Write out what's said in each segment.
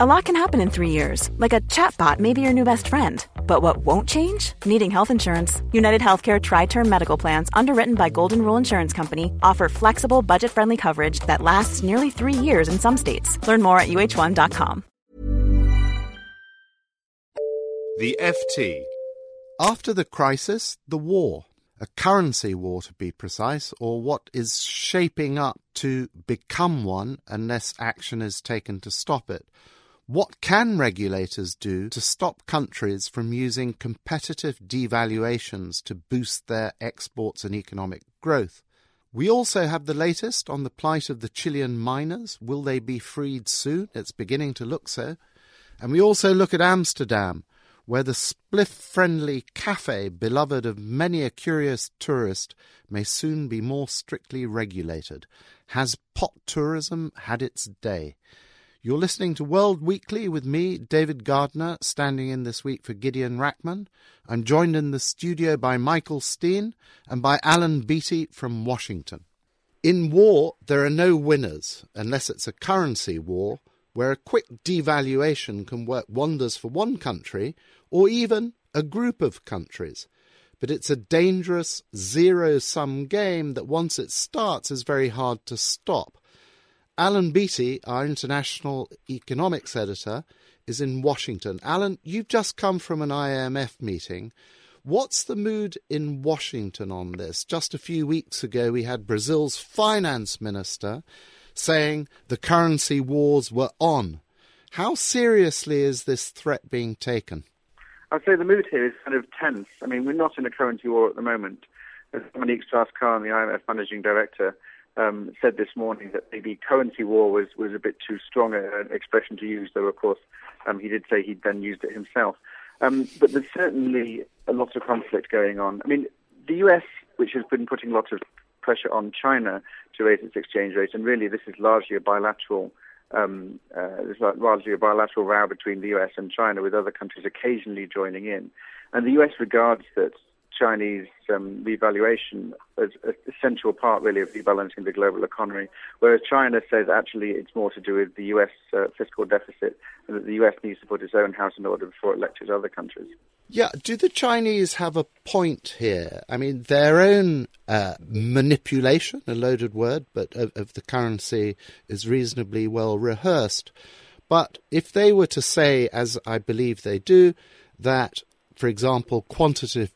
A lot can happen in three years, like a chatbot may be your new best friend. But what won't change? Needing health insurance. United Healthcare Tri Term Medical Plans, underwritten by Golden Rule Insurance Company, offer flexible, budget friendly coverage that lasts nearly three years in some states. Learn more at uh1.com. The FT. After the crisis, the war. A currency war, to be precise, or what is shaping up to become one unless action is taken to stop it. What can regulators do to stop countries from using competitive devaluations to boost their exports and economic growth? We also have the latest on the plight of the Chilean miners. Will they be freed soon? It's beginning to look so. And we also look at Amsterdam, where the spliff friendly cafe, beloved of many a curious tourist, may soon be more strictly regulated. Has pot tourism had its day? You're listening to World Weekly with me, David Gardner, standing in this week for Gideon Rachman. I'm joined in the studio by Michael Steen and by Alan Beattie from Washington. In war, there are no winners unless it's a currency war where a quick devaluation can work wonders for one country or even a group of countries. But it's a dangerous zero sum game that once it starts is very hard to stop. Alan Beattie, our international economics editor, is in Washington. Alan, you've just come from an IMF meeting. What's the mood in Washington on this? Just a few weeks ago, we had Brazil's finance minister saying the currency wars were on. How seriously is this threat being taken? I'd say the mood here is kind of tense. I mean, we're not in a currency war at the moment. As Dominique Strauss-Kahn, the IMF managing director, um, said this morning that maybe currency war was, was a bit too strong an expression to use, though, of course, um, he did say he'd then used it himself. Um, but there's certainly a lot of conflict going on. I mean, the US, which has been putting lots of pressure on China to raise its exchange rate, and really this is largely a bilateral um, uh, there's largely a bilateral row between the US and China, with other countries occasionally joining in. And the US regards that Chinese um, revaluation as a central part, really, of rebalancing the global economy. Whereas China says actually it's more to do with the U.S. Uh, fiscal deficit and that the U.S. needs to put its own house in order before it lectures other countries. Yeah, do the Chinese have a point here? I mean, their own uh, manipulation, a loaded word, but of, of the currency is reasonably well rehearsed. But if they were to say, as I believe they do, that, for example, quantitative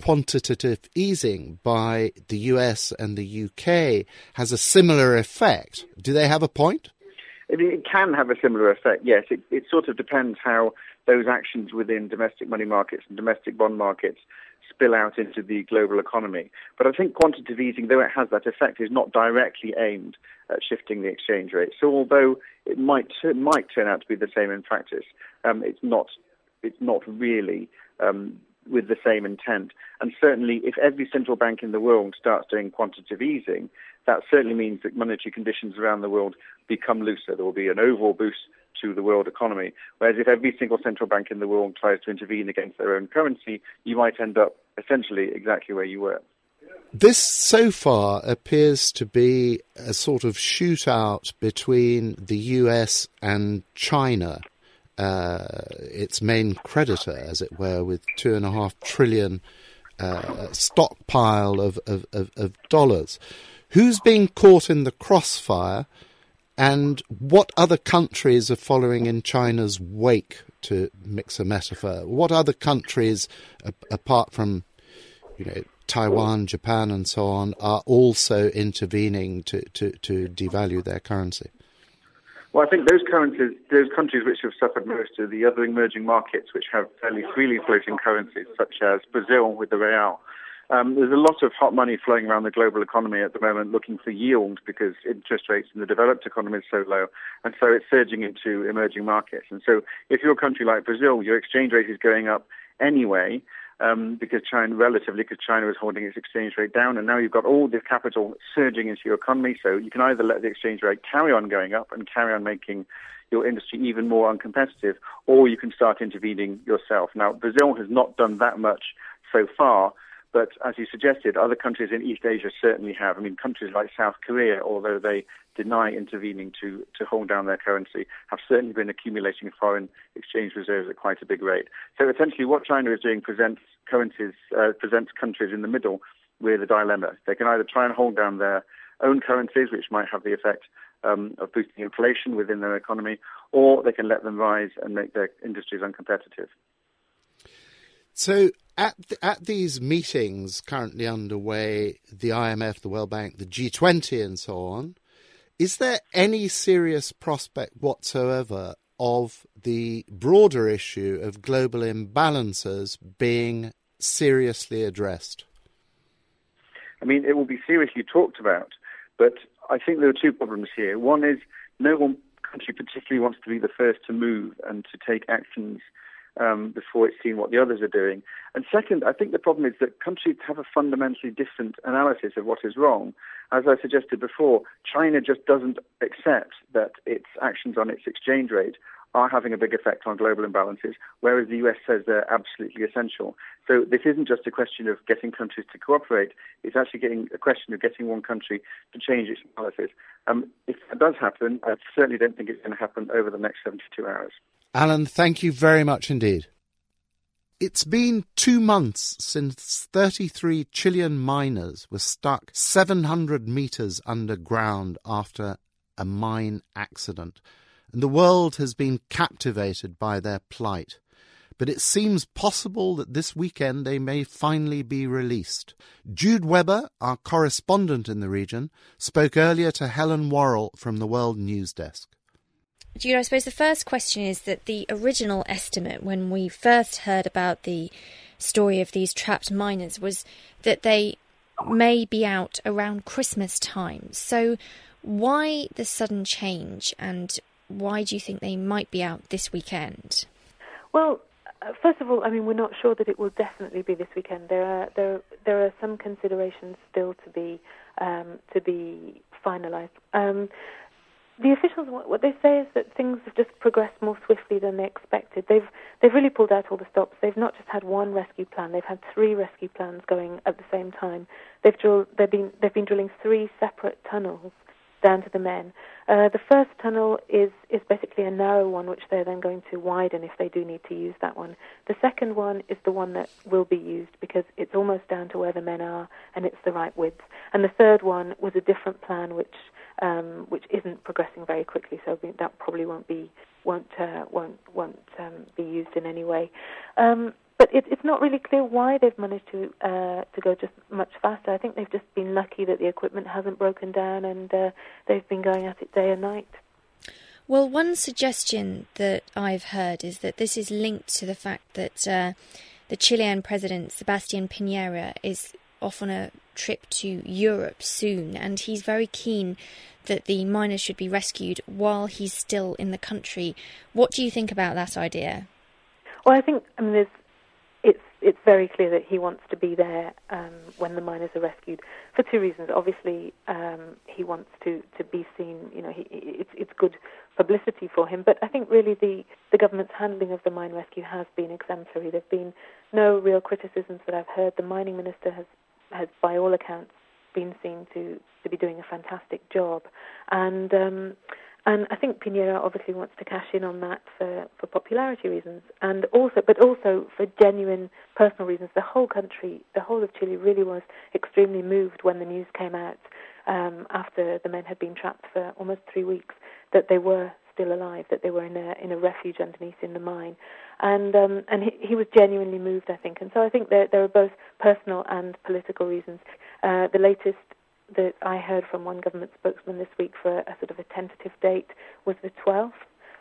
quantitative easing by the US and the UK has a similar effect. Do they have a point? It, it can have a similar effect, yes. It, it sort of depends how those actions within domestic money markets and domestic bond markets spill out into the global economy. But I think quantitative easing, though it has that effect, is not directly aimed at shifting the exchange rate. So although it might it might turn out to be the same in practice, um, it's not it's not really um, with the same intent. And certainly, if every central bank in the world starts doing quantitative easing, that certainly means that monetary conditions around the world become looser. There will be an overall boost to the world economy. Whereas if every single central bank in the world tries to intervene against their own currency, you might end up essentially exactly where you were. This so far appears to be a sort of shootout between the US and China uh, its main creditor, as it were, with two and a half trillion uh, stockpile of, of, of, of dollars. Who's being caught in the crossfire, and what other countries are following in China's wake? To mix a metaphor, what other countries, apart from, you know, Taiwan, Japan, and so on, are also intervening to, to, to devalue their currency? Well, I think those currencies, those countries which have suffered most are the other emerging markets which have fairly freely floating currencies, such as Brazil with the real. Um, there's a lot of hot money flowing around the global economy at the moment looking for yield because interest rates in the developed economy is so low. And so it's surging into emerging markets. And so if you're a country like Brazil, your exchange rate is going up anyway um, because China, relatively, because China was holding its exchange rate down, and now you've got all this capital surging into your economy. So you can either let the exchange rate carry on going up and carry on making your industry even more uncompetitive, or you can start intervening yourself. Now, Brazil has not done that much so far, but as you suggested, other countries in East Asia certainly have. I mean, countries like South Korea, although they deny intervening to, to hold down their currency have certainly been accumulating foreign exchange reserves at quite a big rate. So essentially, what China is doing presents currencies, uh, presents countries in the middle with a dilemma. They can either try and hold down their own currencies, which might have the effect um, of boosting inflation within their economy, or they can let them rise and make their industries uncompetitive. So, at the, at these meetings currently underway, the IMF, the World Bank, the G20, and so on, is there any serious prospect whatsoever of the broader issue of global imbalances being seriously addressed? I mean, it will be seriously talked about, but I think there are two problems here. One is no one country particularly wants to be the first to move and to take actions um, before it's seen what the others are doing. And second, I think the problem is that countries have a fundamentally different analysis of what is wrong. As I suggested before, China just doesn't accept that its actions on its exchange rate are having a big effect on global imbalances, whereas the US says they're absolutely essential. So this isn't just a question of getting countries to cooperate, it's actually getting a question of getting one country to change its policies. Um, if that does happen, I certainly don't think it's going to happen over the next 72 hours. Alan, thank you very much indeed. It's been two months since 33 Chilean miners were stuck 700 metres underground after a mine accident, and the world has been captivated by their plight. But it seems possible that this weekend they may finally be released. Jude Webber, our correspondent in the region, spoke earlier to Helen Worrell from the World News Desk. Jude, I suppose the first question is that the original estimate when we first heard about the story of these trapped miners was that they may be out around Christmas time. So, why the sudden change and why do you think they might be out this weekend? Well, uh, first of all, I mean, we're not sure that it will definitely be this weekend. There are there there are some considerations still to be um, to be finalised. Um, the officials, what they say is that things have just progressed more swiftly than they expected. They've they've really pulled out all the stops. They've not just had one rescue plan; they've had three rescue plans going at the same time. They've drilled, they've been they've been drilling three separate tunnels down to the men. Uh, the first tunnel is is basically a narrow one, which they're then going to widen if they do need to use that one. The second one is the one that will be used because it's almost down to where the men are and it's the right width. And the third one was a different plan, which um, which isn't progressing very quickly. So that probably won't be won't uh, won't won't um, be used in any way. Um, but it, it's not really clear why they've managed to uh, to go just much faster. I think they've just been lucky that the equipment hasn't broken down and uh, they've been going at it day and night. Well, one suggestion that I've heard is that this is linked to the fact that uh, the Chilean president Sebastian Piñera is off on a trip to Europe soon, and he's very keen that the miners should be rescued while he's still in the country. What do you think about that idea? Well, I think I mean it's it's very clear that he wants to be there um, when the miners are rescued for two reasons. Obviously, um, he wants to, to be seen. You know, he, it's it's good publicity for him. But I think really the the government's handling of the mine rescue has been exemplary. There've been no real criticisms that I've heard. The mining minister has has, by all accounts, been seen to, to be doing a fantastic job. And um, and I think Piñera obviously wants to cash in on that for, for popularity reasons, and also, but also for genuine personal reasons. The whole country, the whole of Chile, really was extremely moved when the news came out um, after the men had been trapped for almost three weeks that they were still alive, that they were in a in a refuge underneath in the mine, and um, and he, he was genuinely moved, I think, and so I think there there are both personal and political reasons. Uh, the latest that I heard from one government spokesman this week for a sort of a tentative date was the 12th.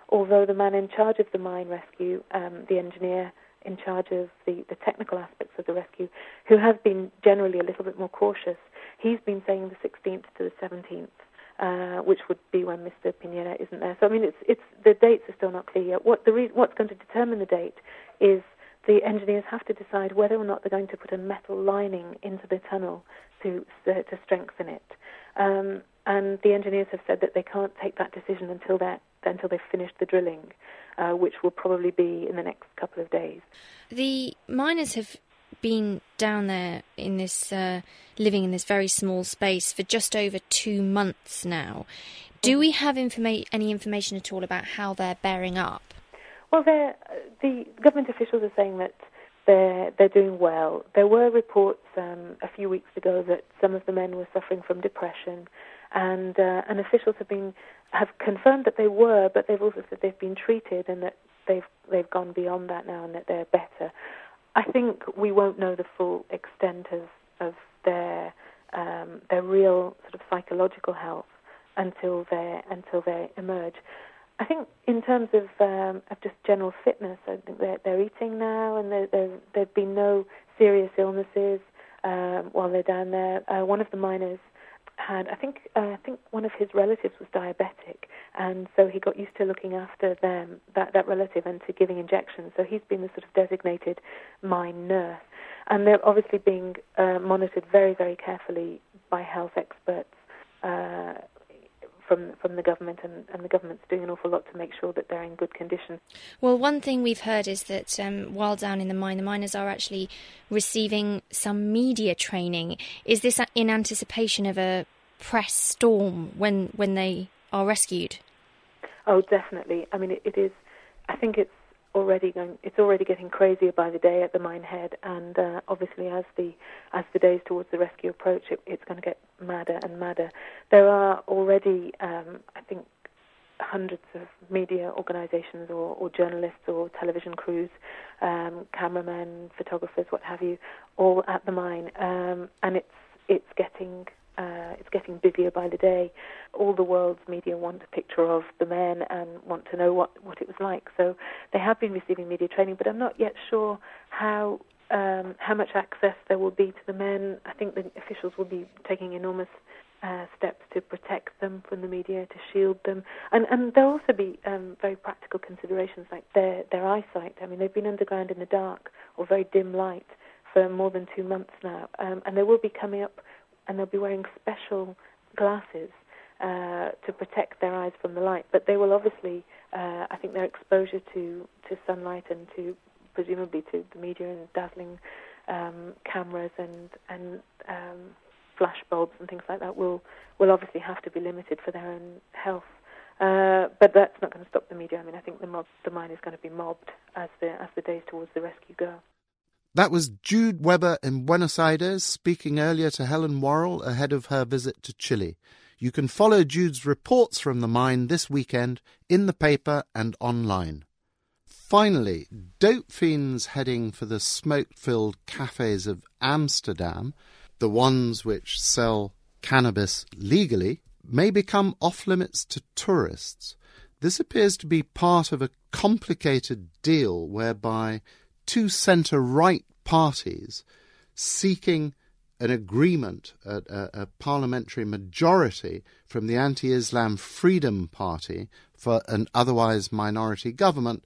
Although the man in charge of the mine rescue, um, the engineer in charge of the, the technical aspects of the rescue, who has been generally a little bit more cautious, he's been saying the 16th to the 17th. Uh, which would be when Mr. Piñera isn't there. So I mean, it's it's the dates are still not clear yet. What the re- what's going to determine the date is the engineers have to decide whether or not they're going to put a metal lining into the tunnel to uh, to strengthen it. Um, and the engineers have said that they can't take that decision until that until they've finished the drilling, uh, which will probably be in the next couple of days. The miners have been down there in this, uh, living in this very small space for just over two months now. Do we have informa- any information at all about how they're bearing up? Well, the government officials are saying that they're they're doing well. There were reports um, a few weeks ago that some of the men were suffering from depression, and uh, and officials have been have confirmed that they were, but they've also said they've been treated and that they've they've gone beyond that now and that they're better. I think we won't know the full extent of of their um, their real sort of psychological health until they until they emerge. I think in terms of um, of just general fitness, I think they're, they're eating now, and there there've been no serious illnesses um, while they're down there. Uh, one of the miners had, I think, uh, I think one of his relatives was diabetic, and so he got used to looking after them, that that relative, and to giving injections. So he's been the sort of designated mine nurse, and they're obviously being uh, monitored very, very carefully by health experts. Uh, from from the government, and, and the government's doing an awful lot to make sure that they're in good condition. Well, one thing we've heard is that um, while down in the mine, the miners are actually receiving some media training. Is this in anticipation of a press storm when when they are rescued? Oh, definitely. I mean, it, it is. I think it's already going. It's already getting crazier by the day at the mine head, and uh, obviously as the as the days towards the rescue approach, it, it's going to get madder and madder. There are already, um, I think, hundreds of media organisations or, or, journalists or television crews, um, cameramen, photographers, what have you, all at the mine, um, and it's it's getting uh, it's getting busier by the day. All the world's media want a picture of the men and want to know what, what it was like. So they have been receiving media training, but I'm not yet sure how um, how much access there will be to the men. I think the officials will be taking enormous uh, steps to protect them from the media, to shield them, and and there'll also be um, very practical considerations like their their eyesight. I mean, they've been underground in the dark or very dim light for more than two months now, um, and they will be coming up and they'll be wearing special glasses uh, to protect their eyes from the light. But they will obviously, uh, I think, their exposure to to sunlight and to presumably to the media and dazzling um, cameras and and um, flash bulbs and things like that will will obviously have to be limited for their own health. Uh, but that's not going to stop the media. I mean, I think the mob, the mine is going to be mobbed as the as the days towards the rescue go. That was Jude Webber in Buenos Aires speaking earlier to Helen Worrall ahead of her visit to Chile. You can follow Jude's reports from the mine this weekend in the paper and online. Finally, dope fiends heading for the smoke filled cafes of Amsterdam, the ones which sell cannabis legally, may become off limits to tourists. This appears to be part of a complicated deal whereby two centre right parties seeking an agreement, a, a, a parliamentary majority from the anti Islam Freedom Party for an otherwise minority government,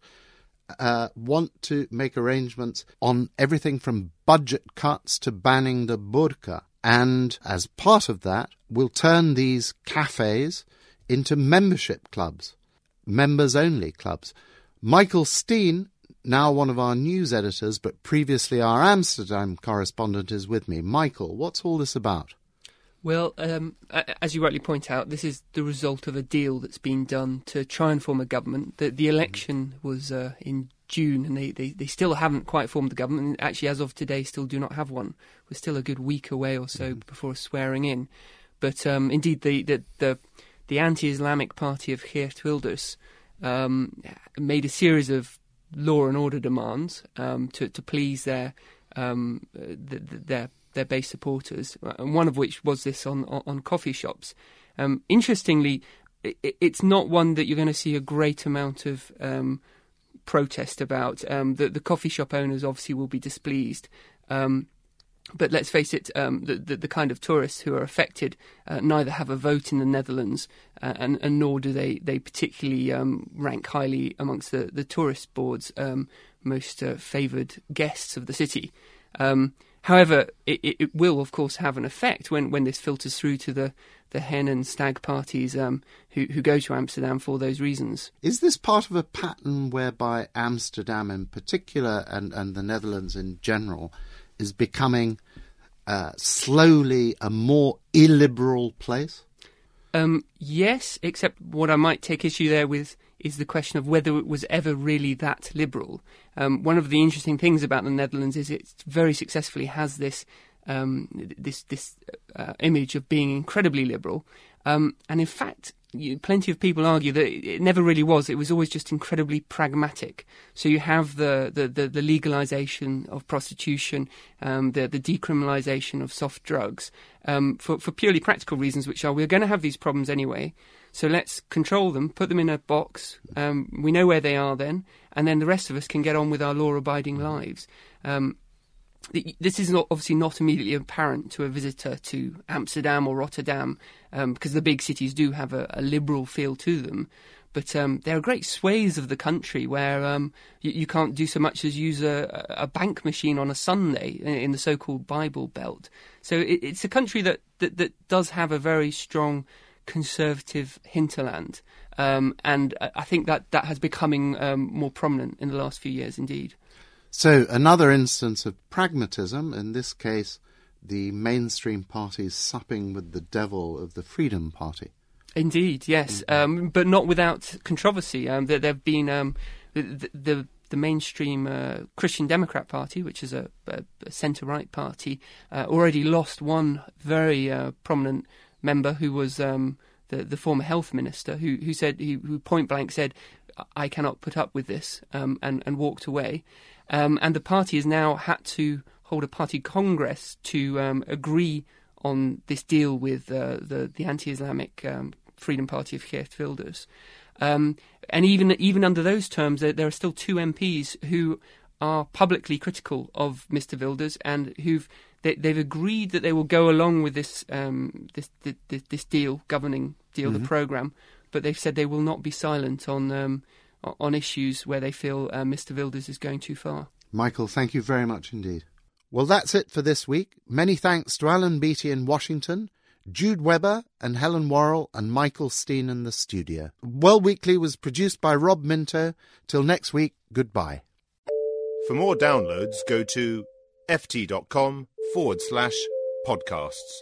uh, want to make arrangements on everything from budget cuts to banning the burqa. And as part of that, will turn these cafes into membership clubs, members only clubs. Michael Steen now one of our news editors, but previously our Amsterdam correspondent, is with me. Michael, what's all this about? Well, um, as you rightly point out, this is the result of a deal that's been done to try and form a government. The, the election was uh, in June, and they, they, they, still haven't quite formed the government. And actually, as of today, still do not have one. We're still a good week away or so mm. before swearing in. But um, indeed, the, the, the, the anti-Islamic party of Geert Wilders um, made a series of law and order demands um, to to please their um, the, the, their their base supporters, and one of which was this on on coffee shops. Um, interestingly, it, it's not one that you're going to see a great amount of um, protest about. Um, the, the coffee shop owners obviously will be displeased. Um, but let's face it, um, the, the, the, kind of tourists who are affected uh, neither have a vote in the Netherlands, uh, and, and, nor do they, they particularly um, rank highly amongst the, the tourist board's um, most uh, favoured guests of the city. Um, however, it, it, will, of course, have an effect when, when this filters through to the, the hen and stag parties um, who, who go to Amsterdam for those reasons. Is this part of a pattern whereby Amsterdam in particular and, and the Netherlands in general is becoming uh, slowly a more illiberal place? Um, yes, except what I might take issue there with is the question of whether it was ever really that liberal. Um, one of the interesting things about the Netherlands is it very successfully has this um, this this uh, image of being incredibly liberal, um, and in fact, you, plenty of people argue that it never really was. It was always just incredibly pragmatic. So you have the the, the, the legalization of prostitution, um, the the decriminalization of soft drugs, um, for for purely practical reasons, which are we're going to have these problems anyway. So let's control them, put them in a box. Um, we know where they are then, and then the rest of us can get on with our law-abiding lives. Um, this is not, obviously not immediately apparent to a visitor to Amsterdam or Rotterdam um, because the big cities do have a, a liberal feel to them. But um, there are great swathes of the country where um, you, you, can't do so much as use a, a bank machine on a Sunday in, in the so-called Bible Belt. So it, it's a country that, that, that, does have a very strong conservative hinterland, um, and I think that that has becoming um, more prominent in the last few years, indeed. So, another instance of pragmatism, in this case, the mainstream parties supping with the devil of the Freedom Party. Indeed, yes, mm-hmm. um, but not without controversy. Um, there, have been um, the, the, the mainstream uh, Christian Democrat Party, which is a, a, a centre right party, uh, already lost one very uh, prominent member who was um, the the former health minister, who who said who point blank said, "I cannot put up with this," um, and and walked away. Um, and the party has now had to hold a party congress to um, agree on this deal with uh, the the anti-Islamic um, Freedom Party of Geert Wilders. Um, and even even under those terms, there, there, are still two MPs who are publicly critical of Mr. Wilders and who've they, have agreed that they will go along with this um, this, this, this deal governing deal mm-hmm. the program, but they've said they will not be silent on um, on issues where they feel uh, Mr. Wilders is going too far. Michael, thank you very much indeed. Well, that's it for this week. Many thanks to Alan Beattie in Washington, Jude Webber and Helen Worrell and Michael Steen in the studio. World Weekly was produced by Rob Minto. Till next week, goodbye. For more downloads, go to ft.com forward slash podcasts.